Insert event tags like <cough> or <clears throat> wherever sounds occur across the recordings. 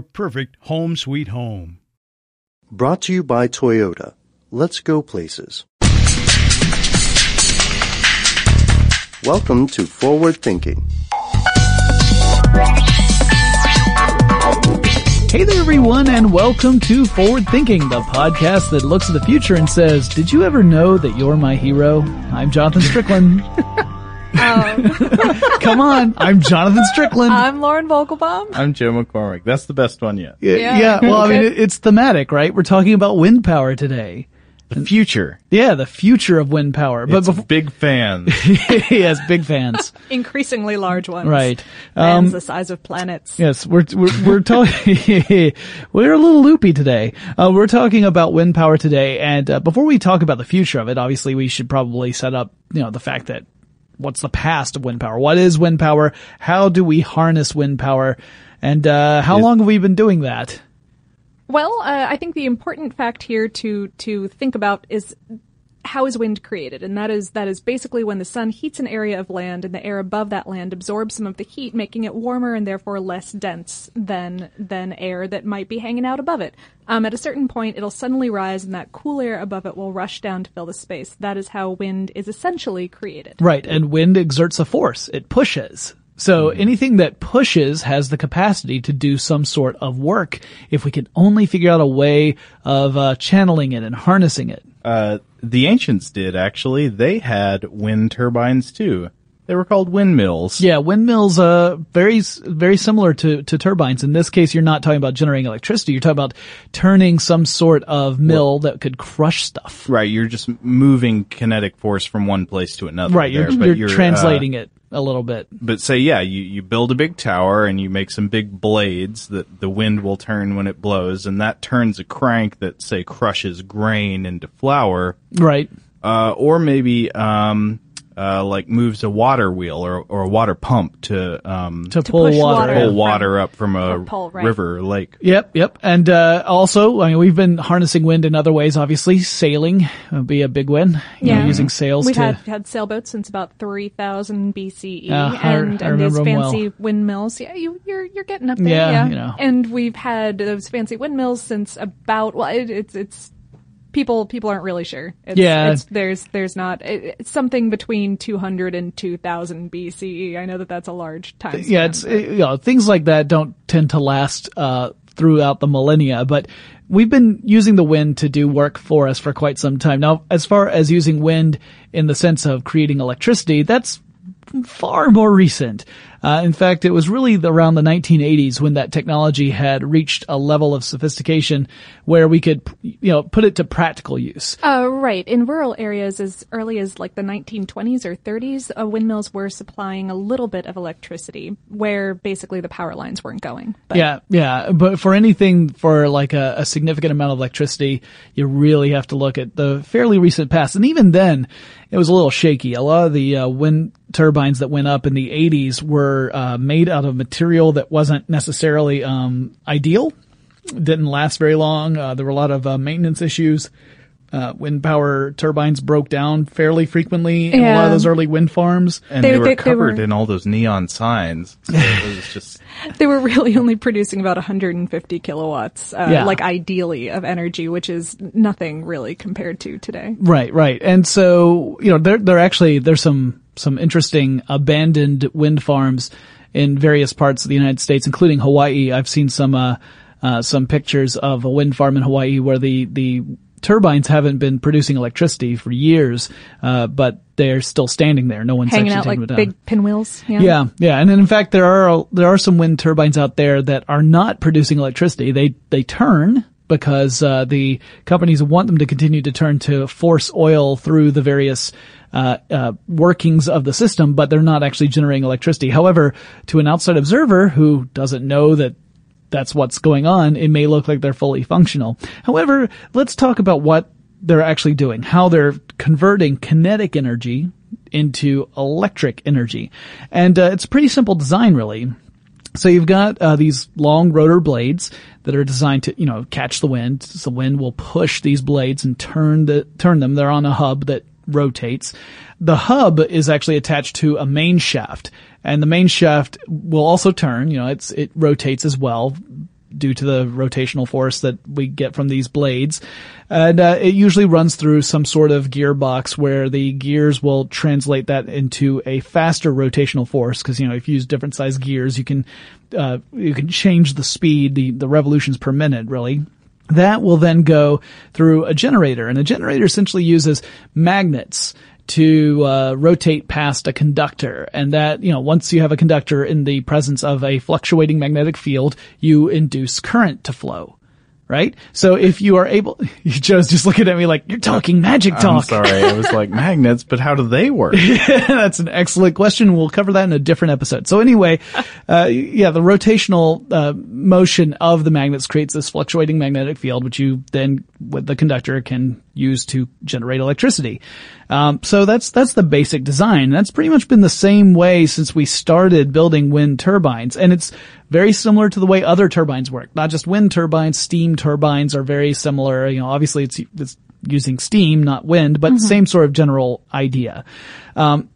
perfect home sweet home. Brought to you by Toyota. Let's go places. Welcome to Forward Thinking. Hey there, everyone, and welcome to Forward Thinking, the podcast that looks at the future and says, Did you ever know that you're my hero? I'm Jonathan Strickland. <laughs> <laughs> Come on, I'm Jonathan Strickland. I'm Lauren Vogelbaum. I'm Joe McCormick. That's the best one yet. yeah, Yeah. yeah, well, I mean, it- it's thematic, right? We're talking about wind power today. The future. Yeah, the future of wind power. But It's before, <laughs> big fans. <laughs> yes, big fans. Increasingly large ones. Right. Fans Um, the size of planets. Yes, we're we're, we're talking. we're a little loopy today. Uh, we're talking about wind power today, and uh, before we talk about the future of it, obviously we should probably set up, you know, the fact that what's the past of wind power? What is wind power? How do we harness wind power? And uh, how Is- long have we been doing that? Well, uh, I think the important fact here to to think about is how is wind created, and that is that is basically when the sun heats an area of land, and the air above that land absorbs some of the heat, making it warmer and therefore less dense than than air that might be hanging out above it. Um, at a certain point, it'll suddenly rise, and that cool air above it will rush down to fill the space. That is how wind is essentially created. Right, and wind exerts a force. It pushes. So anything that pushes has the capacity to do some sort of work if we can only figure out a way of uh, channeling it and harnessing it. Uh, the ancients did actually. They had wind turbines too. They were called windmills. Yeah, windmills, uh, very, very similar to, to turbines. In this case, you're not talking about generating electricity. You're talking about turning some sort of mill that could crush stuff. Right. You're just moving kinetic force from one place to another. Right, you're, there, but you're, uh, translating it a little bit. but say, yeah, you, you build a big tower and you make some big blades that the wind will turn when it blows, and that turns a crank that, say, crushes grain into flour. Right. Uh, or maybe, um, uh, like moves a water wheel or, or a water pump to um, to pull push water. water. pull from- water up from a pull, right. river or lake. Yep, yep. And uh, also, I mean, we've been harnessing wind in other ways. Obviously, sailing would be a big win. You know, Yeah. using sails We've to. had had sailboats since about three thousand BCE, Yeah, I- and, I and these remember 'em well. fancy windmills. Yeah, you you're you're getting up there. Yeah, Yeah, you know. And we've had those fancy windmills since about well, it, it's it's people people aren't really sure. It's, Yeah. it's, there's there's not it, it's something between 200 and 2000 BCE. I know that that's a large time. yeah, it's it, you know things like that don't tend to last uh, throughout the millennia, but we've been using the wind to do work for us for quite some time now. As far as using wind in the sense of creating electricity, that's far more recent. Uh, in fact, it was really the, around the 1980s when that technology had reached a level of sophistication where we could, you know, put it to practical use. Uh, right. In rural areas, as early as like the 1920s or 30s, uh, windmills were supplying a little bit of electricity where basically the power lines weren't going. But Yeah, yeah. But for anything for like a, a significant amount of electricity, you really have to look at the fairly recent past. And even then, it was a little shaky. A lot of the uh, wind turbines that went up in the 80s were uh, made out of material that wasn't necessarily um, ideal. Didn't last very long. Uh, there were a lot of uh, maintenance issues. Uh, wind power turbines broke down fairly frequently in a lot of those early wind farms. And They- they, were they- they covered were- in all those neon signs. So it was <laughs> just they were really only producing about 150 kilowatts, uh, Yeah. like ideally of energy, which is nothing really compared to today. Right, right. And so, you know, there, there actually, there's some, some interesting abandoned wind farms in various parts of the United States, including Hawaii. I've seen some, uh, uh, some pictures of a wind farm in Hawaii where the, the turbines haven't been producing electricity for years, uh, but they're still standing there. No one's Hanging actually out like taken them down. big pinwheels. Yeah. Yeah, yeah, and in fact, there are there are some wind turbines out there that are not producing electricity. They they turn because uh, the companies want them to continue to turn to force oil through the various uh, uh, workings of the system, but they're not actually generating electricity. However, to an outside observer who doesn't know that that's what's going on, it may look like they're fully functional. However, let's talk about what they're actually doing, how they're converting kinetic energy into electric energy. And uh, it's a pretty simple design, really. So you've got uh, these long rotor blades that are designed to, you know, catch the wind. So the wind will push these blades and turn the turn them. They're on a hub that rotates. The hub is actually attached to a main shaft, and the main shaft will also turn. You know, it's it rotates as well due to the rotational force that we get from these blades. And uh, it usually runs through some sort of gearbox where the gears will translate that into a faster rotational force. Because you know, if you use different size gears, you can uh, you can change the speed, the the revolutions per minute, really. That will then go through a generator, and a generator essentially uses magnets to uh, rotate past a conductor, and that you know once you have a conductor in the presence of a fluctuating magnetic field, you induce current to flow. Right? So if you are able, <laughs> Joe's just looking at me like, you're talking magic talk I'm sorry. I was like <laughs> magnets, but how do they work? <laughs> That's an excellent question. We'll cover that in a different episode. So anyway, uh, yeah, the rotational uh, motion of the magnets creates this fluctuating magnetic field, which you then, with the conductor, can use to generate electricity. Um, so that's that's the basic design. That's pretty much been the same way since we started building wind turbines, and it's very similar to the way other turbines work. Not just wind turbines, steam turbines are very similar. You know, obviously it's it's using steam, not wind, but same sort of general idea. Um,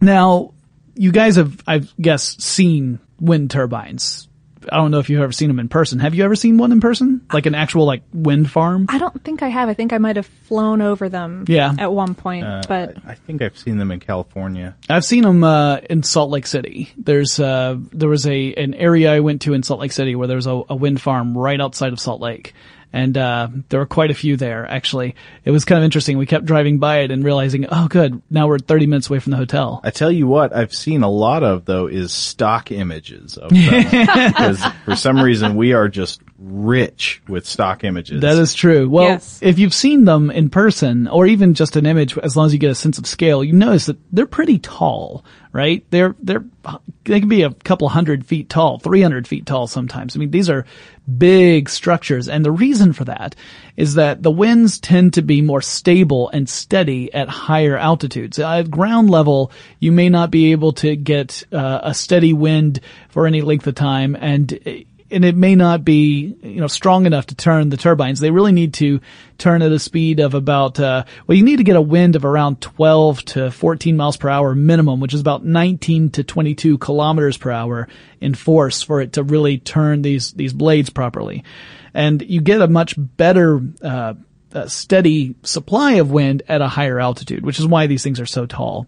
now, you guys have, I guess, seen wind turbines. I don't know if you've ever seen them in person. Have you ever seen one in person? Like an actual like wind farm? I don't think I have. I think I might have flown over them Yeah. at one point, Uh, but I think I've seen them in California. I've seen them uh, in Salt Lake City. There's uh, there was a an area I went to in Salt Lake City where there was a, a wind farm right outside of Salt Lake, and uh, there were quite a few there. Actually, it was kind of interesting. We kept driving by it and realizing, oh, good, now we're 30 minutes away from the hotel. I tell you what, I've seen a lot of though is stock images of them <laughs> because for some reason we are just rich with stock images. That is true. Well, Yes. if you've seen them in person or even just an image, as long as you get a sense of scale, you notice that they're pretty tall, right? They're, they're, they can be a couple hundred feet tall, 300 feet tall sometimes. I mean, these are big structures. And the reason for that is that the winds tend to be more stable and steady at higher altitudes. At ground level, you may not be able to get uh, a steady wind for any length of time and and it may not be you know strong enough to turn the turbines. They really need to turn at a speed of about uh, well, you need to get a wind of around 12 to 14 miles per hour minimum, which is about 19 to 22 kilometers per hour in force for it to really turn these these blades properly. And you get a much better uh, steady supply of wind at a higher altitude, which is why these things are so tall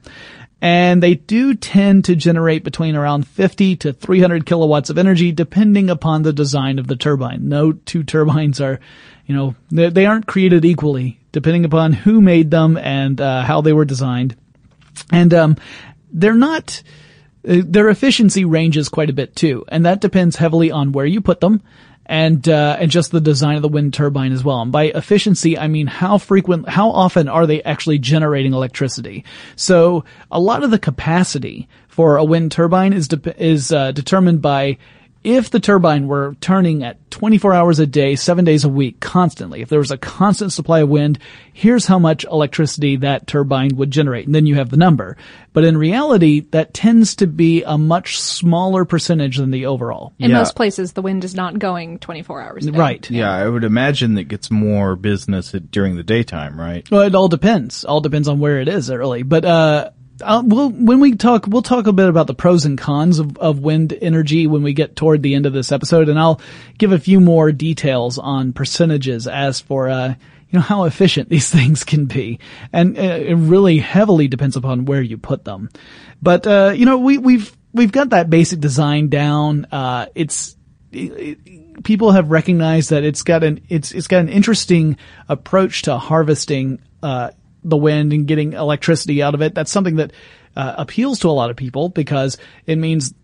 and they do tend to generate between around 50 to 300 kilowatts of energy depending upon the design of the turbine. No two turbines are, you know, they, aren't created equally depending upon who made them and uh, how they were designed. And um, they're not uh, their efficiency ranges quite a bit too, and that depends heavily on where you put them and uh, and just the design of the wind turbine as well. And by efficiency, I mean how frequent, how often are they actually generating electricity? So a lot of the capacity for a wind turbine is de- is uh, determined by if the turbine were turning at 24 hours a day, seven days a week, constantly, if there was a constant supply of wind, here's how much electricity that turbine would generate. And then you have the number. But in reality, that tends to be a much smaller percentage than the overall. In Yeah. most places, the wind is not going 24 hours a day. Right. Yeah, I would imagine that gets more business during the daytime, right? Well, it all depends. All depends on where it is, really. But uh, We'll when we talk, we'll talk a bit about the pros and cons of, of wind energy when we get toward the end of this episode, and I'll give a few more details on percentages as for uh, you know how efficient <laughs> these things can be, and uh, it really heavily depends upon where you put them. But uh, you know, we we've we've got that basic design down. Uh, it's people have recognized that it's got an it's it's got an interesting approach to harvesting uh, the wind and getting electricity out of it. That's something that uh, appeals to a lot of people because it means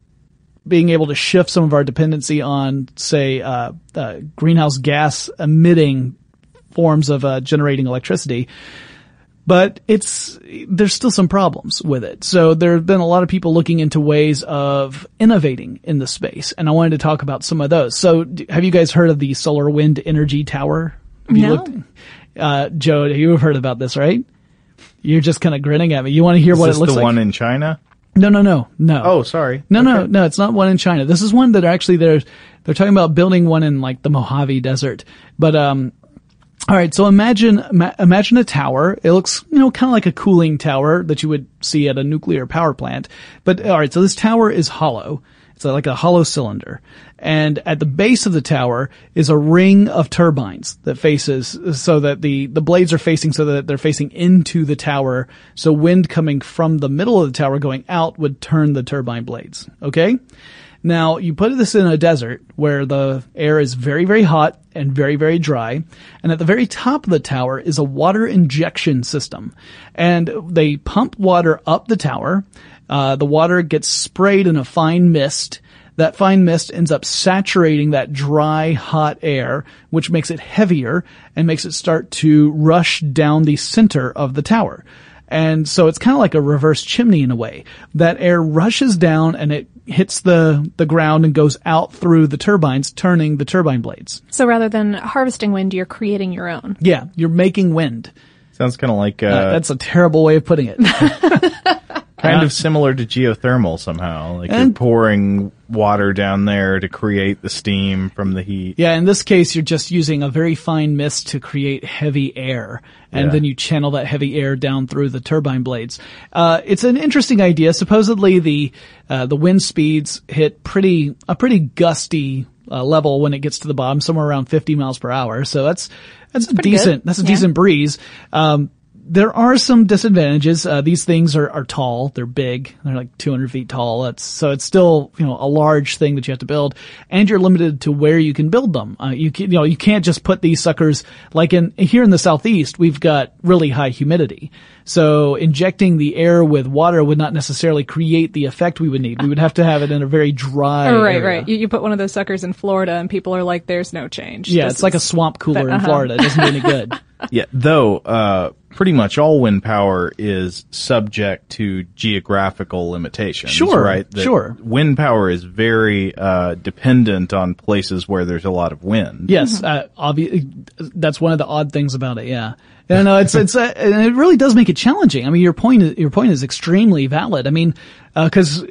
being able to shift some of our dependency on, say, uh, uh, greenhouse gas emitting forms of uh, generating electricity. But it's, there's still some problems with it. So there have been a lot of people looking into ways of innovating in the space. And I wanted to talk about some of those. So have you guys heard of the solar wind energy tower? Have you No. Uh, Joe, you've heard about this, right? You're just kind of grinning at me. You want to hear Is what it looks the like? one in China? no, no, no, no. Oh, sorry. No, no, no, it's not one in China. This is one that actually they're they're talking about building one in like the Mojave Desert. But um all right, so imagine ma- imagine a tower. It looks, you know, kind of like a cooling tower that you would see at a nuclear power plant. But all right, so this tower is hollow. It's like a hollow cylinder. And at the base of the tower is a ring of turbines that faces so that the, the blades are facing so that they're facing into the tower. So wind coming from the middle of the tower going out would turn the turbine blades. Okay? Now, you put this in a desert where the air is very, very hot and very, very dry. And at the very top of the tower is a water injection system. And they pump water up the tower. Uh, the water gets sprayed in a fine mist. That fine mist ends up saturating that dry, hot air, which makes it heavier and makes it start to rush down the center of the tower. And so it's kind of like a reverse chimney in a way. That air rushes down and it hits the, the ground and goes out through the turbines, turning the turbine blades. So rather than harvesting wind, you're creating your own. Yeah, you're making wind. Sounds kind of like uh, Uh, that's a terrible way of putting it. <laughs> kind of similar to geothermal somehow. Like you're And- pouring water down there to create the steam from the heat. yeah, in this case, you're just using a very fine mist to create heavy air. And Yeah. then you channel that heavy air down through the turbine blades. Uh, it's an interesting idea. Supposedly the, uh, the wind speeds hit pretty, a pretty gusty, uh, level when it gets to the bottom, somewhere around 50 miles per hour. So that's, that's, pretty decent. good. That's a Yeah. decent breeze. Um, there are some disadvantages. Uh, these things are, are tall. They're big. They're like 200 feet tall. That's, so it's still, you know, a large thing that you have to build and you're limited to where you can build them. Uh, you can, you know, you can't just put these suckers like in, here in the southeast, we've got really high humidity. So injecting the air with water would not necessarily create the effect we would need. We would have to have it in a very dry. Oh, right, area. right. You, you put one of those suckers in Florida and people are like, there's no change. Yeah, This it's like a swamp cooler in uh-huh. Florida. It doesn't do any good. <laughs> Yeah, though uh, pretty much all wind power is subject to geographical limitations. Sure, right? That sure. Wind power is very uh, dependent on places where there's a lot of wind. Yes, uh, obvi- that's one of the odd things about it. Yeah, yeah, no, it's it's uh, and it really does make it challenging. I mean, your point is, your point is extremely valid. I mean, because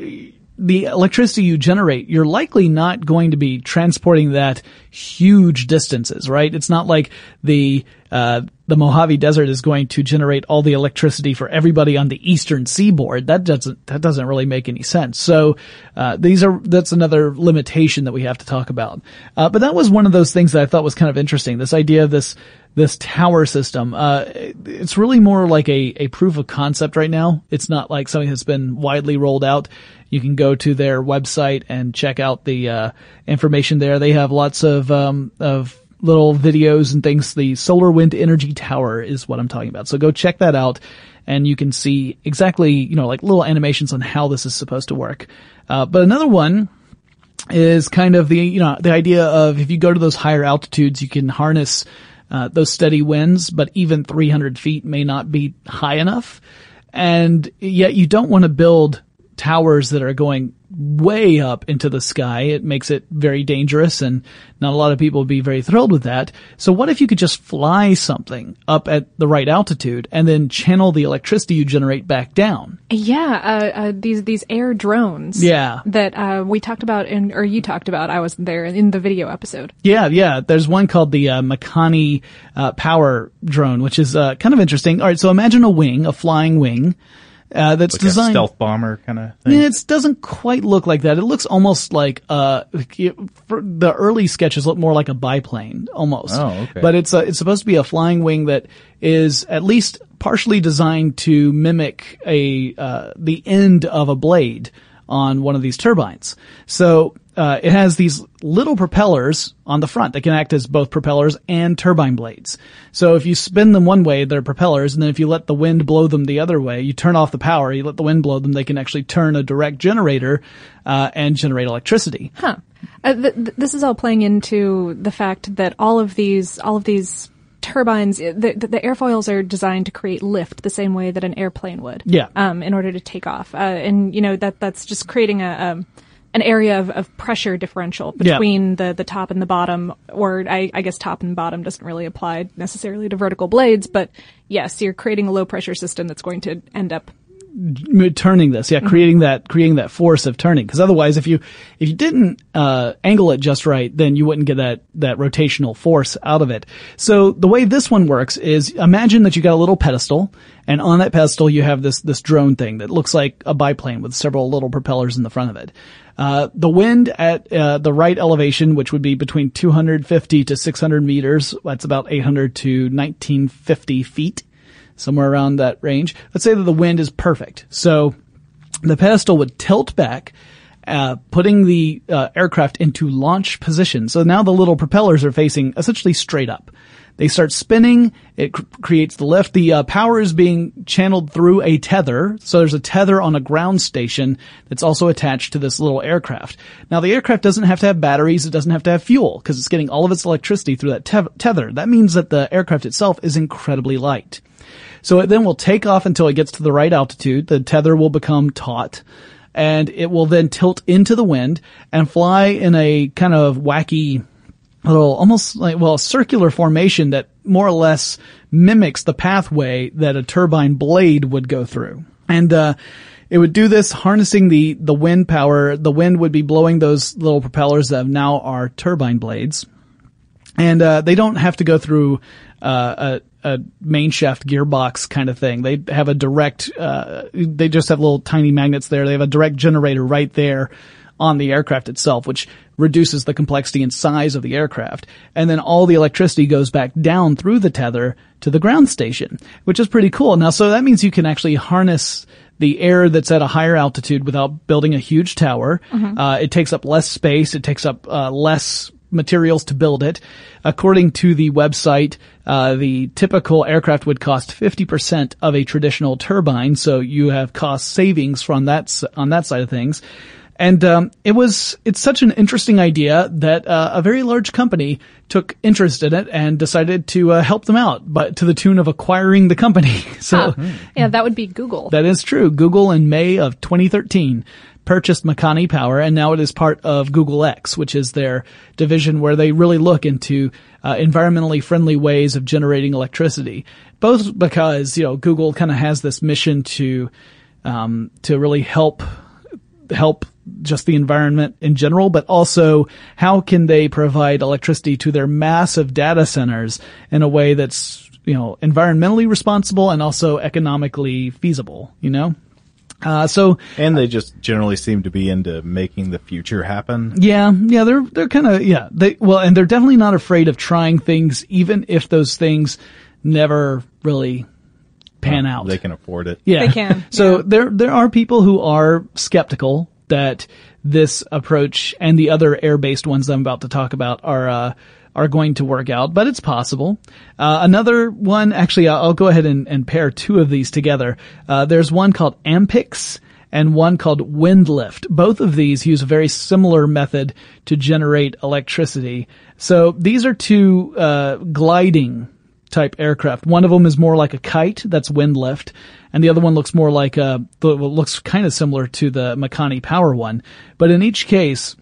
the electricity you generate, you're likely not going to be transporting that huge distances, right? It's not like the uh, the Mojave Desert is going to generate all the electricity for everybody on the eastern seaboard. That doesn't that doesn't really make any sense. So uh, these are that's another limitation that we have to talk about. Uh, but that was one of those things that I thought was kind of interesting. This idea of this this tower system. Uh, it's really more like a a proof of concept right now. It's not like something that's been widely rolled out. You can go to their website and check out the uh, information there. They have lots of um, of little videos and things. The Solar Wind Energy Tower is what I'm talking about. So go check that out, and you can see exactly you know like little animations on how this is supposed to work. Uh, but another one is kind of the you know the idea of if you go to those higher altitudes, you can harness uh, those steady winds, but even 300 feet may not be high enough, and yet you don't want to build towers that are going way up into the sky. It makes it very dangerous and not a lot of people would be very thrilled with that. So what if you could just fly something up at the right altitude and then channel the electricity you generate back down? Yeah, uh, uh, these these air drones. Yeah. that uh, we talked about in, or you talked about. I was there in the video episode. Yeah, yeah. There's one called the uh, Makani uh, Power Drone, which is uh, kind of interesting. All right, so imagine a wing, a flying wing, uh, that's Like designed. a stealth bomber kind of thing. Yeah, it doesn't quite look like that. It looks almost like uh, the early sketches look more like a biplane almost. Oh, okay. But it's a, it's supposed to be a flying wing that is at least partially designed to mimic a uh, the end of a blade on one of these turbines. So uh, it has these little propellers on the front that can act as both propellers and turbine blades. So if you spin them one way, they're propellers, and then if you let the wind blow them the other way, you turn off the power, you let the wind blow them, they can actually turn a direct generator uh, and generate electricity. Huh. Uh, th- th- this is all playing into the fact that all of these, all of these turbines, the, the, the airfoils are designed to create lift the same way that an airplane would. Yeah. Um, in order to take off, uh, and you know that that's just creating a um, an area of, of pressure differential Yeah. between the the top and the bottom, or I, I guess top and bottom doesn't really apply necessarily to vertical blades, but yes, you're creating a low pressure system that's going to end up turning this, yeah, creating that, creating that force of turning. Because otherwise, if you if you didn't uh, angle it just right, then you wouldn't get that that rotational force out of it. So the way this one works is, imagine that you got a little pedestal, and on that pedestal you have this this drone thing that looks like a biplane with several little propellers in the front of it. Uh, the wind at uh, the right elevation, which would be between 250 to 600 meters, that's about 800 to 1950 feet somewhere around that range. Let's say that the wind is perfect. So the pedestal would tilt back, uh, putting the uh, aircraft into launch position. So now the little propellers are facing essentially straight up. They start spinning. It cr- creates the lift. The uh, power is being channeled through a tether. So there's a tether on a ground station that's also attached to this little aircraft. Now the aircraft doesn't have to have batteries. It doesn't have to have fuel because it's getting all of its electricity through that te- tether. That means that the aircraft itself is incredibly light. So it then will take off until it gets to the right altitude. The tether will become taut and it will then tilt into the wind and fly in a kind of wacky little, almost like, well, a circular formation that more or less mimics the pathway that a turbine blade would go through. And, uh, it would do this harnessing the, the wind power. The wind would be blowing those little propellers that now are turbine blades and uh, they don't have to go through uh, a, a main shaft gearbox kind of thing. They have a direct. Uh, they just have little tiny magnets there. They have a direct generator right there on the aircraft itself, which reduces the complexity and size of the aircraft. And then all the electricity goes back down through the tether to the ground station, which is pretty cool. Now, so that means you can actually harness the air that's at a higher altitude without building a huge tower. Uh, it takes up less space. It takes up uh, less materials to build it. According to the website, uh, the typical aircraft would cost 50% of a traditional turbine, so you have cost savings from that on that side of things. And um, it was it's such an interesting idea that uh, a very large company took interest in it and decided to uh, help them out, but to the tune of acquiring the company. <laughs> so Yeah, that would be Google. that is true. Google in May of 2013 purchased Makani Power and now it is part of Google X, which is their division where they really look into uh, environmentally friendly ways of generating electricity. Both because, you know, Google kind of has this mission to, um, to really help help just the environment in general, but also how can they provide electricity to their massive data centers in a way that's, you know, environmentally responsible and also economically feasible, you know? Uh, so And they just generally seem to be into making the future happen. yeah, yeah, they're, they're kind of, yeah, they, well, and they're definitely not afraid of trying things, even if those things never really pan out. They can afford it. Yeah. They can, so yeah. there there are people who are skeptical that this approach and the other air-based ones I'm about to talk about are uh, are going to work out, but it's possible. Uh, another one, actually, I'll, I'll go ahead and, and pair two of these together. Uh, there's one called Ampyx and one called Windlift. Both of these use a very similar method to generate electricity. So these are two uh, gliding type aircraft. One of them is more like a kite, that's wind lift, and the other one looks more like a, looks kind of similar to the Makani Power one. But in each case,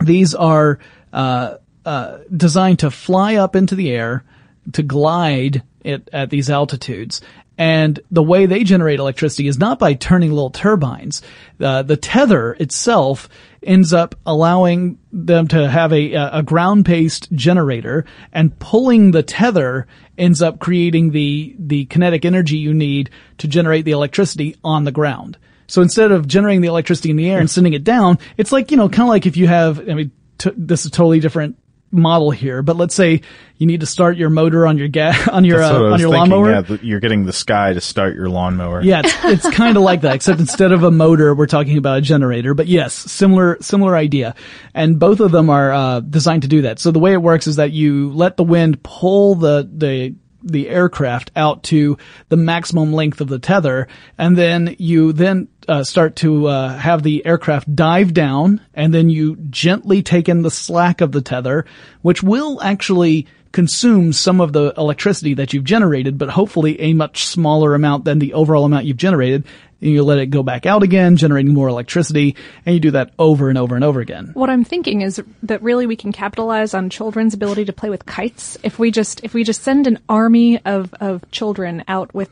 these are uh, uh, designed to fly up into the air, to glide it at these altitudes. And the way they generate electricity is not by turning little turbines. Uh, the tether itself ends up allowing them to have a, a ground-based generator and pulling the tether ends up creating the, the kinetic energy you need to generate the electricity on the ground. So instead of generating the electricity in the air and sending it down, it's like, you know, kind of like if you have, I mean, t- this is totally different model here, but let's say you need to start your motor on your ga- <laughs> on your, That's what I uh, on your thinking. lawnmower. Yeah, you're getting the sky to start your lawnmower. Yeah, it's, it's <laughs> kind of like that, except instead of a motor, we're talking about a generator. But yes, similar similar idea, and both of them are uh, designed to do that. So the way it works is that you let the wind pull the the the aircraft out to the maximum length of the tether, and then you then uh, start to uh, have the aircraft dive down, and then you gently take in the slack of the tether, which will actually consume some of the electricity that you've generated, but hopefully a much smaller amount than the overall amount you've generated. And you let it go back out again, generating more electricity, and you do that over and over and over again. What I'm thinking is that really we can capitalize on children's ability to play with kites if we just if we just send an army of of children out with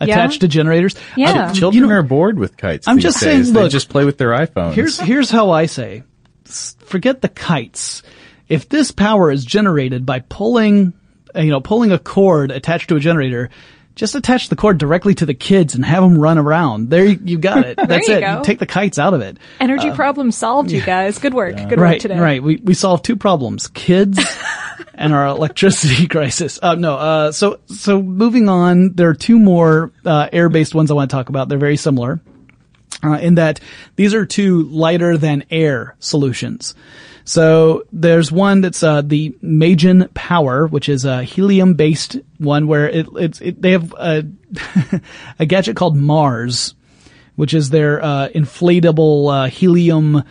Attached to generators. Yeah. I- Children you know, are bored with kites. I'm these just days. saying, they just play with their iPhones. Here's here's how I say. Forget the kites. If this power is generated by pulling, uh, you know, pulling a cord attached to a generator, just attach the cord directly to the kids and have them run around. There you, you got it. <laughs> That's you it. go. take the kites out of it. energy problem solved, you guys. Good work. Good work right, today. right. We we solved two problems: kids <laughs> and our electricity <laughs> crisis. Uh, no, uh, so so moving on, there are two more uh, air-based ones I want to talk about. They're very similar uh, in that these are two lighter than air solutions. So there's one that's uh, the Magenn Power, which is a helium-based one where it, it's it, they have a, <laughs> a gadget called Mars, which is their uh, inflatable uh, helium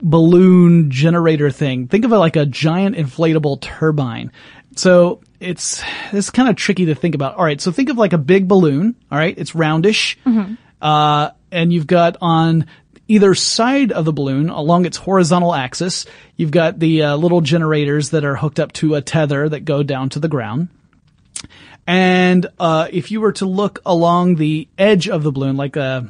balloon generator thing. Think of it like a giant inflatable turbine. So it's it's kind of tricky to think about. All right, so think of like a big balloon. All right, it's roundish, uh, and you've got on either side of the balloon along its horizontal axis, you've got the uh, little generators that are hooked up to a tether that go down to the ground. And uh, if you were to look along the edge of the balloon, like uh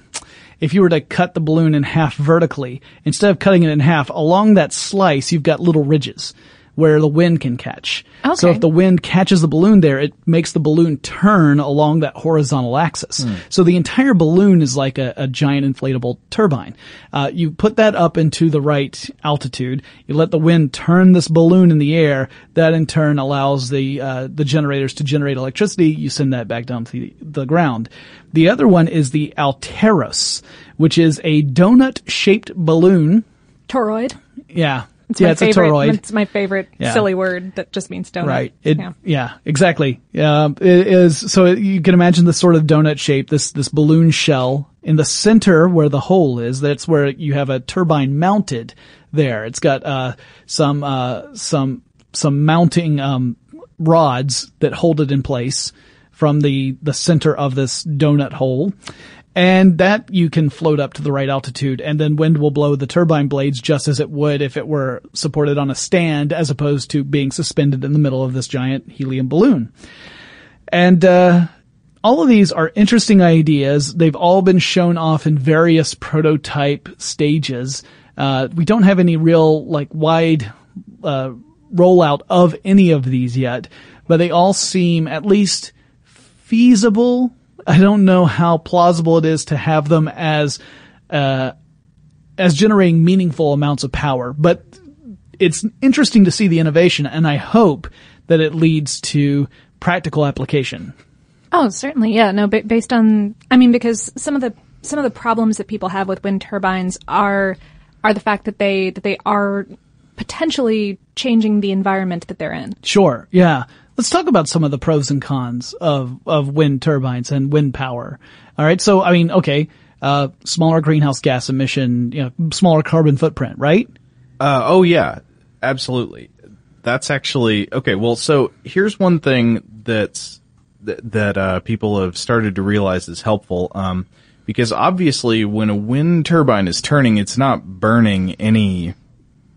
if you were to cut the balloon in half vertically, instead of cutting it in half, along that slice, you've got little ridges. Where the wind can catch. So if the wind catches the balloon there, it makes the balloon turn along that horizontal axis. So the entire balloon is like a, a giant inflatable turbine. Uh, you put that up into the right altitude. You let the wind turn this balloon in the air. That in turn allows the uh, the generators to generate electricity. You send that back down to the, the ground. The other one is the Altaeros, which is a donut shaped balloon. Toroid. Yeah. It's yeah, my it's favorite. a toroid. It's my favorite Yeah. silly word that just means donut. Right. It, yeah. yeah. exactly. Um, it is, so you can imagine the sort of donut shape, this, this balloon shell in the center where the hole is. That's where you have a turbine mounted there. It's got, uh, some, uh, some, some mounting, um, rods that hold it in place from the, the center of this donut hole. And that you can float up to the right altitude and then wind will blow the turbine blades just as it would if it were supported on a stand as opposed to being suspended in the middle of this giant helium balloon. And, uh, all of these are interesting ideas. They've all been shown off in various prototype stages. Uh, we don't have any real, like, wide, uh, rollout of any of these yet, but they all seem at least feasible. I don't know how plausible it is to have them as, uh, as generating meaningful amounts of power, but it's interesting to see the innovation and I hope that it leads to practical application. Oh, certainly. Yeah. No, ba- based on, I mean, because some of the, some of the problems that people have with wind turbines are, are the fact that they, that they are potentially changing the environment that they're in. Sure. Yeah. Let's talk about some of the pros and cons of, of wind turbines and wind power. All right. So, I mean, okay, uh, smaller greenhouse gas emission, you know, smaller carbon footprint, right? Uh, oh yeah, absolutely. That's actually okay. Well, so here's one thing that's that, that uh, people have started to realize is helpful. Um, because obviously, when a wind turbine is turning, it's not burning any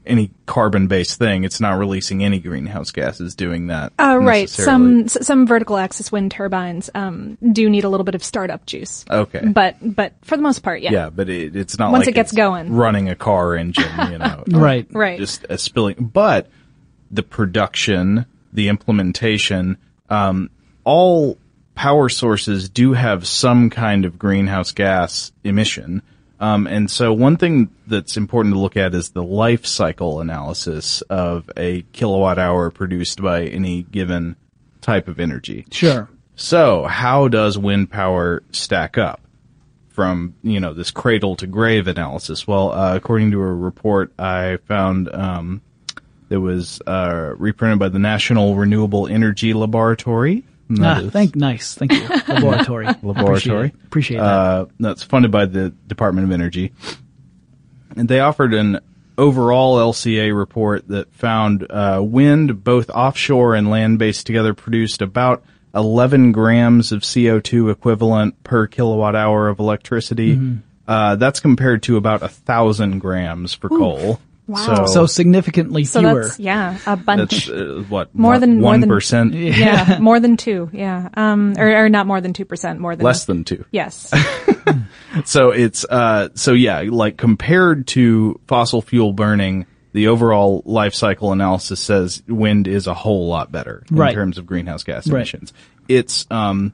any carbon based thing. It's not releasing any greenhouse gases doing that. Uh, right. Some some vertical axis wind turbines um, do need a little bit of startup juice. Okay. But but for the most part, yeah. Yeah, but it, it's not Once like it gets it's going. running a car engine, you know. <laughs> Right. Right. Just a spilling. But the production, the implementation, um, all power sources do have some kind of greenhouse gas emission. Um, and so one thing that's important to look at is the life cycle analysis of a kilowatt hour produced by any given type of energy. Sure. So, how does wind power stack up from, you know, this cradle to grave analysis? Well, uh, according to a report I found, um, that was, uh, reprinted by the National Renewable Energy Laboratory. Ah, thank, nice. Thank you. <laughs> Laboratory. Laboratory. Appreciate. Appreciate that. Uh, that's funded by the Department of Energy. And they offered an overall LCA report that found uh, wind, both offshore and land based together, produced about 11 grams of CO2 equivalent per kilowatt hour of electricity. Mm-hmm. Uh, that's compared to about a thousand grams for coal. Wow. so significantly So fewer. that's yeah, a bunch. That's uh, what More than- more one than- percent, <laughs> yeah, more than two. Yeah, um, or, or not more than two percent. More than less than two. Yes. <laughs> So it's uh so yeah, like compared to fossil fuel burning, the overall life cycle analysis says wind is a whole lot better in Right. terms of greenhouse gas Right. emissions. It's um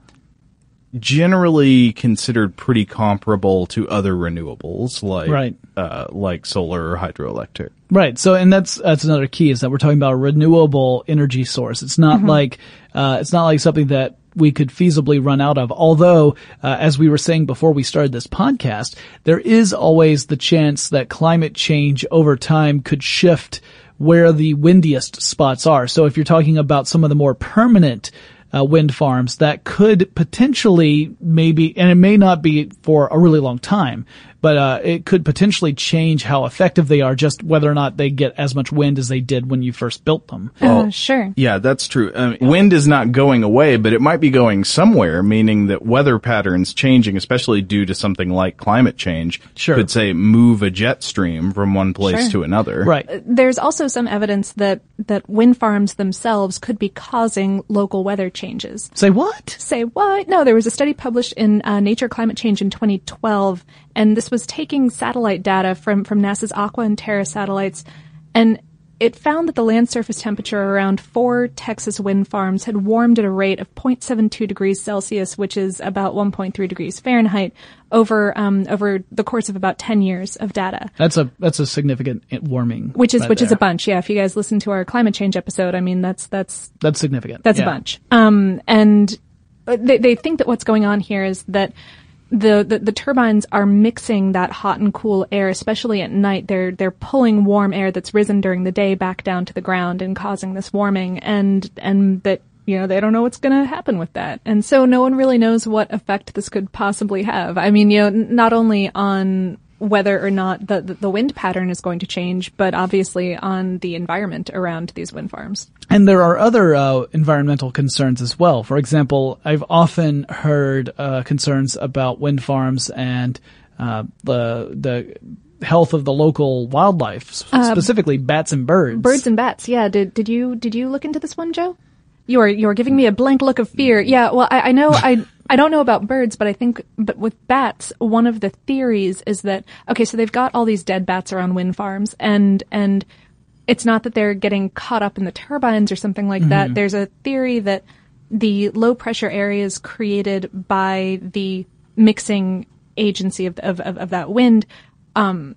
generally considered pretty comparable to other renewables like Right. uh like solar or hydroelectric. Right. So, and that's, that's another key is that we're talking about a renewable energy source. It's not like, uh, it's not like something that we could feasibly run out of. Although, uh, as we were saying before we started this podcast, there is always the chance that climate change over time could shift where the windiest spots are. So if you're talking about some of the more permanent uh, wind farms that could potentially maybe, and it may not be for a really long time, but uh, it could potentially change how effective they are, just whether or not they get as much wind as they did when you first built them. Uh, sure. Yeah, that's true. I mean, wind is not going away, but it might be going somewhere, meaning that weather patterns changing, especially due to something like climate change, Sure. could say move a jet stream from one place Sure. to another. Right. There's also some evidence that that wind farms themselves could be causing local weather changes. Say what? Say what? No, there was a study published in uh, Nature Climate Change in 2012, and this was taking satellite data from from NASA's Aqua and Terra satellites, and it found that the land surface temperature around four Texas wind farms had warmed at a rate of 0.72 degrees Celsius, which is about 1.3 degrees Fahrenheit, over um, over the course of about 10 years of data. That's a that's a significant warming, which is right which is a bunch. Yeah, if you guys listen to our climate change episode, I mean that's that's That's significant. that's Yeah. a bunch. Um, and they, they think that what's going on here is that the, the, the turbines are mixing that hot and cool air, especially at night. They're, they're pulling warm air that's risen during the day back down to the ground and causing this warming and, and that, you know, they don't know what's going to happen with that. And so no one really knows what effect this could possibly have. I mean, you know, not only on whether or not the, the, wind pattern is going to change, but obviously on the environment around these wind farms. And there are other uh, environmental concerns as well. For example, I've often heard uh, concerns about wind farms and uh, the the health of the local wildlife, s- specifically bats and birds. Birds and bats. Yeah. Did did you did you look into this one, Joe? You are you are giving me a blank look of fear. Yeah. Well, I, I know I I don't know about birds, but I think but with bats, one of the theories is that okay, so they've got all these dead bats around wind farms, and and it's not that they're getting caught up in the turbines or something like that. There's a theory that the low pressure areas created by the mixing agency of of, of, of that wind um,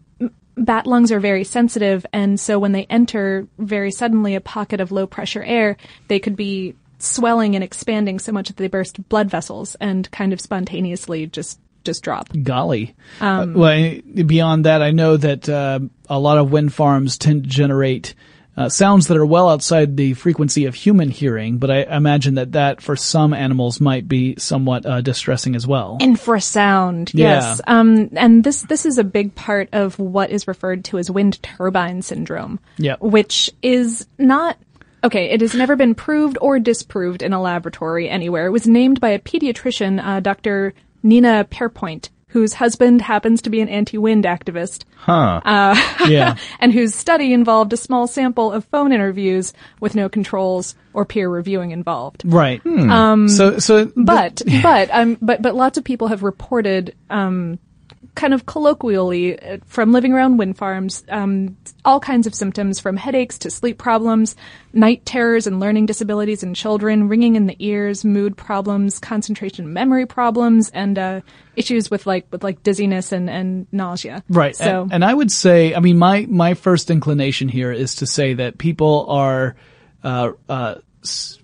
bat lungs are very sensitive, and so when they enter very suddenly a pocket of low pressure air, they could be swelling and expanding so much that they burst blood vessels and kind of spontaneously just just drop. Golly. Um, Uh, well, beyond that, I know that uh, a lot of wind farms tend to generate uh, sounds that are well outside the frequency of human hearing, but I imagine that that for some animals might be somewhat uh, distressing as well. Infrasound, Yeah. yes. Um, and this this is a big part of what is referred to as wind turbine syndrome, Yep. which is not okay. It has never been proved or disproved in a laboratory anywhere. It was named by a pediatrician, uh, Dr. Nina Pierpont, whose husband happens to be an anti-wind activist, Huh. <laughs> yeah. and whose study involved a small sample of phone interviews with no controls or peer reviewing involved. Right. Um, so, so, but <laughs> but um but but lots of people have reported um kind of colloquially uh, from living around wind farms um all kinds of symptoms from headaches to sleep problems night terrors and learning disabilities in children ringing in the ears mood problems concentration memory problems and uh issues with like with like dizziness and and nausea Right. so and, and I would say, I mean, my, my first inclination here is to say that people are, uh, uh, s-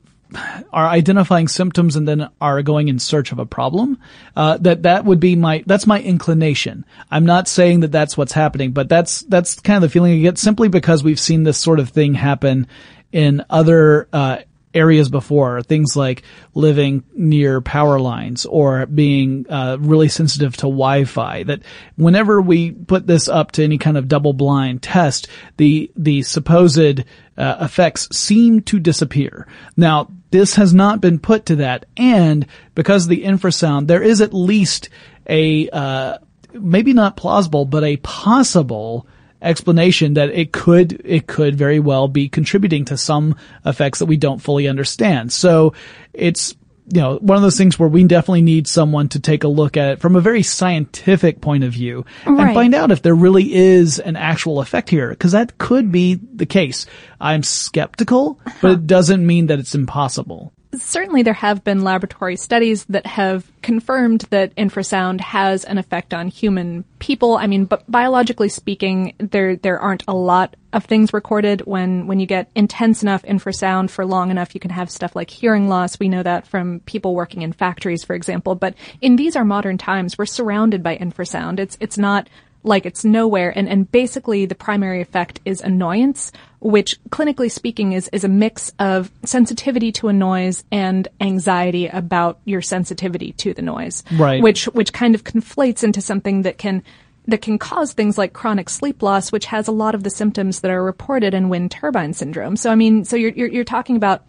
are identifying symptoms and then are going in search of a problem. Uh, that, that would be my, that's my inclination. I'm not saying that that's what's happening, but that's, that's kind of the feeling I get simply because we've seen this sort of thing happen in other, uh, areas before, things like living near power lines or being uh, really sensitive to Wi-Fi. That whenever we put this up to any kind of double-blind test, the the supposed uh, effects seem to disappear. Now, this has not been put to that, and because of the infrasound, there is at least a uh, maybe not plausible, but a possible explanation that it could it could very well be contributing to some effects that we don't fully understand. So it's you know one of those things where we definitely need someone to take a look at it from a very scientific point of view and find out if there really is an actual effect here because that could be the case. I'm skeptical, but it doesn't mean that it's impossible. Certainly there have been laboratory studies that have confirmed that infrasound has an effect on human people. I mean, but biologically speaking, there there aren't a lot of things recorded when when you get intense enough infrasound for long enough you can have stuff like hearing loss. We know that from people working in factories, for example. But in these are modern times, we're surrounded by infrasound. It's it's not like it's nowhere and, and basically the primary effect is annoyance which clinically speaking is, is a mix of sensitivity to a noise and anxiety about your sensitivity to the noise Right. which which kind of conflates into something that can that can cause things like chronic sleep loss which has a lot of the symptoms that are reported in wind turbine syndrome so i mean so you're you're, you're talking about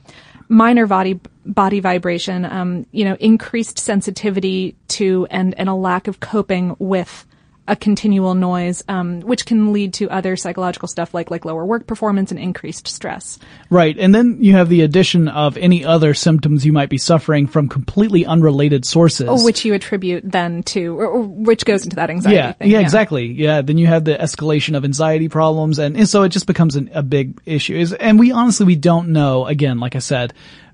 minor body body vibration um, you know increased sensitivity to and and a lack of coping with a continual noise, um, which can lead to other psychological stuff like like lower work performance and increased stress. Right. And then you have the addition of any other symptoms you might be suffering from completely unrelated sources. Oh, which you attribute then to, or, or which goes into that anxiety yeah, thing. yeah, exactly. Yeah, then you have the escalation of anxiety problems, and, and so it just becomes an, a big issue. Is and we honestly we don't know. Again, like I said,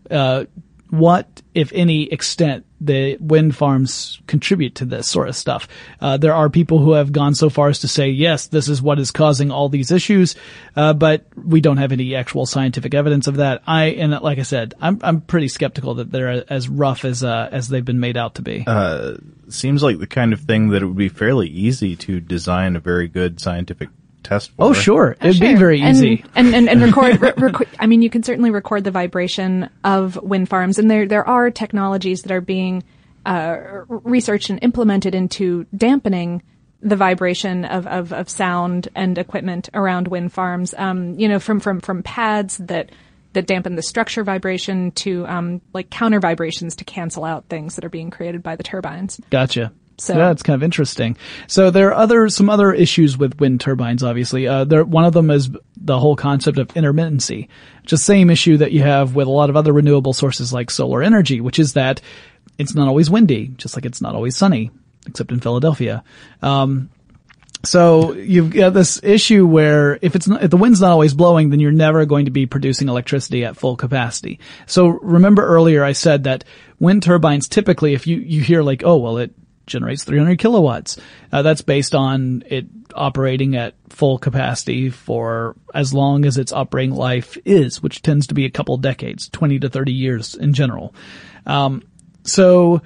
uh, what, if any, extent the wind farms contribute to this sort of stuff. Uh, there are people who have gone so far as to say, yes, this is what is causing all these issues, uh, but we don't have any actual scientific evidence of that. I and like I said, I'm I'm pretty skeptical that they're as rough as uh, as they've been made out to be. Uh, seems like the kind of thing that it would be fairly easy to design a very good scientific test for. oh, sure, Oh, it'd be very And- easy. And, and, and record, <laughs> re- record, I mean, you can certainly record the vibration of wind farms and there, there are technologies that are being, uh, researched and implemented into dampening the vibration of, of, of sound and equipment around wind farms. Um, you know, from, from, from pads that, that dampen the structure vibration to, um, like counter vibrations to cancel out things that are being created by the turbines. Gotcha. So- yeah, it's kind of interesting. So there are other some other issues with wind turbines. Obviously, uh, there one of them is the whole concept of intermittency, which is the same issue that you have with a lot of other renewable sources like solar energy, which is that it's not always windy, just like it's not always sunny, except in Philadelphia. Um, so you've got this issue where if it's not, if the wind's not always blowing, then you're never going to be producing electricity at full capacity. So remember earlier I said that wind turbines typically, if you, you hear like, oh, well, it generates 300 kilowatts, uh, that's based on it operating at full capacity for as long as its operating life is, which tends to be a couple decades, 20 to 30 years in general. Um, so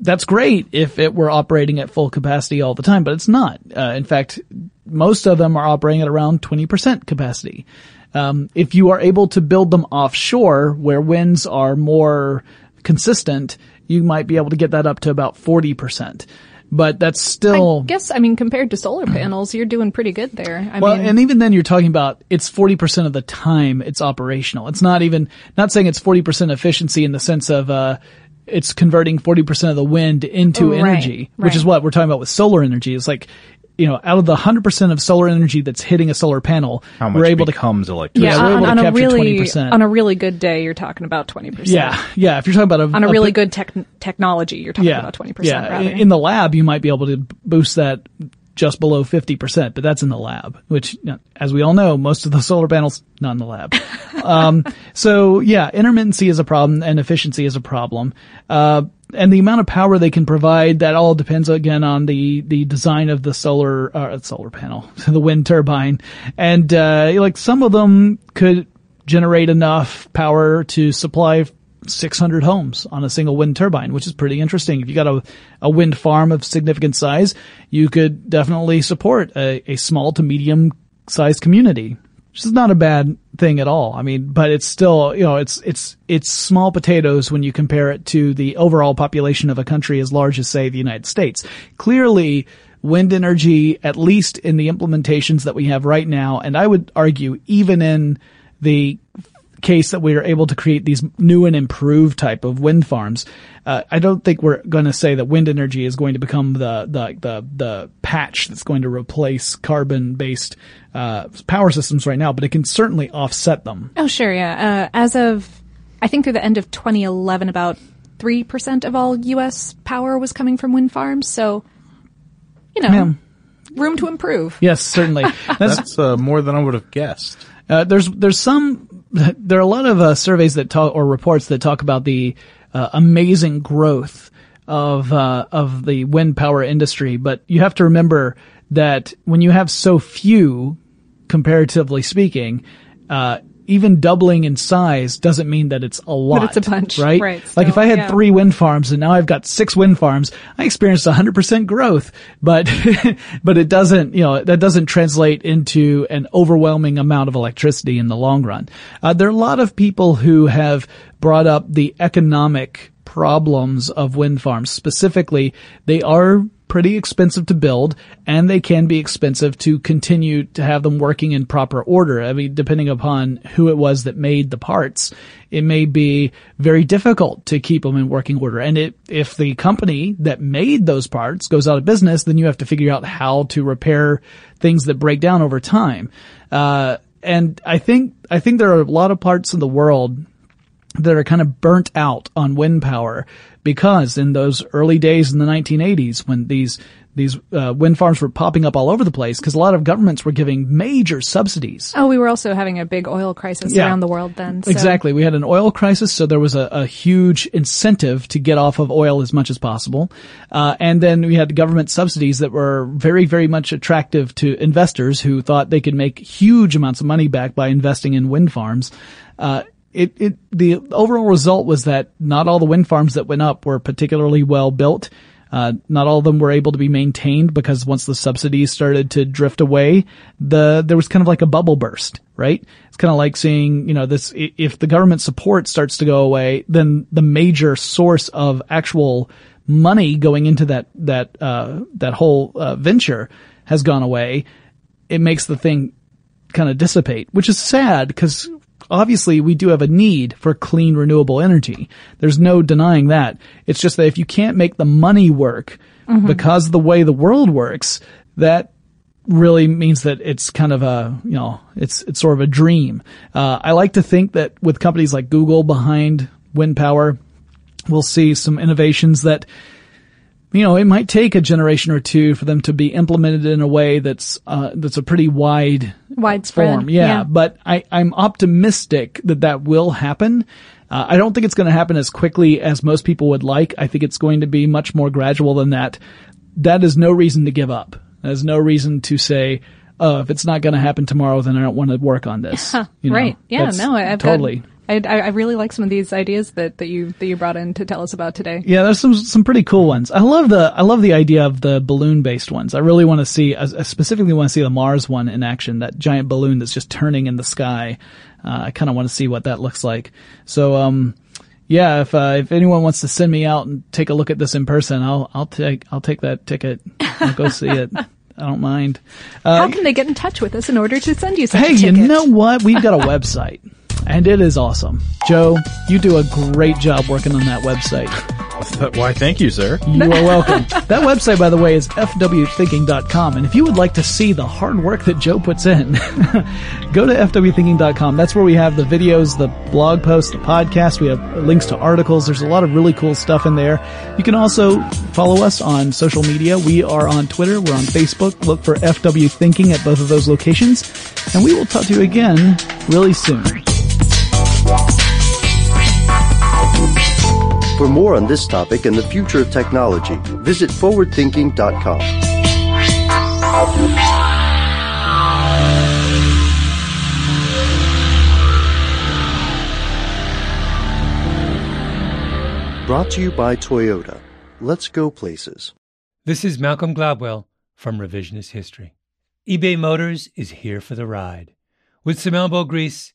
that's great if it were operating at full capacity all the time, but it's not. Uh, in fact, most of them are operating at around 20% capacity. Um, if you are able to build them offshore where winds are more consistent, you might be able to get that up to about 40%. But that's still I guess, I mean, compared to solar <clears throat> panels, you're doing pretty good there. I well, mean, and even then you're talking about it's 40% of the time it's operational. It's not even, not saying it's 40% efficiency in the sense of, uh, it's converting 40% of the wind into Right, energy, which is what we're talking about with solar energy. It's like, you know, out of the 100% of solar energy that's hitting a solar panel, How much we're able to becomes electricity? yeah, yeah, we're on, able to on a capture really 20%. on a really good day, you're talking about twenty percent. yeah, yeah. If you're talking about a, on a really bit- good tech technology, you're talking about twenty percent. Yeah, rather. in the lab, you might be able to boost that just below 50%, but that's in the lab, which, you know, as we all know, most of the <laughs> solar panels, not in the lab. um, so yeah, intermittency is a problem and efficiency is a problem. Uh, and the amount of power they can provide, that all depends again on the, the design of the solar, uh, solar panel, <laughs> the wind turbine. And, uh, like some of them could generate enough power to supply 600 homes on a single wind turbine, which is pretty interesting. If you got a, a wind farm of significant size, you could definitely support a, a small to medium sized community, which is not a bad thing at all. I mean, but it's still, you know, it's, it's, it's small potatoes when you compare it to the overall population of a country as large as, say, the United States. Clearly, wind energy, at least in the implementations that we have right now, and I would argue even in the case that we are able to create these new and improved type of wind farms, uh, I don't think we're going to say that wind energy is going to become the the the, the patch that's going to replace carbon based uh, power systems right now, but it can certainly offset them. oh, sure, yeah. Uh, as of I think through the end of 2011, about three percent of all U.S. power was coming from wind farms. So, you know, Yeah. room to improve. Yes, certainly. <laughs> That's, That's uh, more than I would have guessed. Uh, there's there's some <laughs> there are a lot of uh, surveys that talk or reports that talk about the uh, amazing growth of uh, of the wind power industry, but you have to remember that when you have so few, comparatively speaking, uh, even doubling in size doesn't mean that it's a lot. But it's a bunch, right? right, Like if I had yeah. three wind farms and now I've got six wind farms, I experienced 100% growth, but, <laughs> but it doesn't, you know, that doesn't translate into an overwhelming amount of electricity in the long run. Uh, there are a lot of people who have brought up the economic problems of wind farms. Specifically, they are pretty expensive to build and they can be expensive to continue to have them working in proper order. I mean, depending upon who it was that made the parts, it may be very difficult to keep them in working order. And it, if the company that made those parts goes out of business, then you have to figure out how to repair things that break down over time. Uh, and I think, I think there are a lot of parts of the world that are kind of burnt out on wind power because in those early days in the 1980s when these these uh, wind farms were popping up all over the place because a lot of governments were giving major subsidies. Oh, we were also having a big oil crisis Yeah. around the world then. so- Exactly. We had an oil crisis, so there was a, a huge incentive to get off of oil as much as possible. Uh, and then we had government subsidies that were very, very much attractive to investors who thought they could make huge amounts of money back by investing in wind farms. Uh, it, it, the overall result was that not all the wind farms that went up were particularly well built. Uh, not all of them were able to be maintained because once the subsidies started to drift away, the, there was kind of like a bubble burst, right? It's kind of like seeing, you know, this, if the government support starts to go away, then the major source of actual money going into that, that, uh, that whole, uh, venture has gone away. It makes the thing kind of dissipate, which is sad because obviously we do have a need for clean renewable energy. There's no denying that. It's just that if you can't make the money work because of the way the world works, that really means that it's kind of a, you know, it's, it's sort of a dream. Uh, I like to think that with companies like Google behind wind power, we'll see some innovations that you know, it might take a generation or two for them to be implemented in a way that's uh, that's a pretty wide Widespread, form. Yeah, yeah. but I, I'm optimistic that that will happen. Uh, I don't think it's going to happen as quickly as most people would like. I think it's going to be much more gradual than that. That is no reason to give up. There's no reason to say, "Oh, if it's not going to happen tomorrow, then I don't want to work on this." <laughs> You know, right. Yeah. No, I've totally. Got, I, I I really like some of these ideas that, that you that you brought in to tell us about today. Yeah, there's some some pretty cool ones. I love the I love the idea of the balloon based ones. I really want to see I specifically want to see the Mars one in action. That giant balloon that's just turning in the sky. Uh, I kind of want to see what that looks like. So um yeah, if uh, if anyone wants to send me out and take a look at this in person, I'll I'll take I'll take that ticket. I'll go see it. I don't mind. How can they get in touch with us in order to send you such Uh, Hey, you know what? We've got a website. And it is awesome. Joe, you do a great job working on that website. <laughs> Why, thank you, sir. You are <laughs> welcome. that website, by the way, is fwthinking.com. And if you would like to see the hard work that Joe puts in, <laughs> go to fwthinking.com. That's where we have the videos, the blog posts, the podcast. We have links to articles. There's a lot of really cool stuff in there. You can also follow us on social media. We are on Twitter. We're on Facebook. Look for FW Thinking at both of those locations. And we will talk to you again really soon. For more on this topic and the future of technology, visit forwardthinking.com. Brought to you by Toyota. Let's go places. This is Malcolm Gladwell from Revisionist History. eBay Motors is here for the ride. With some elbow grease,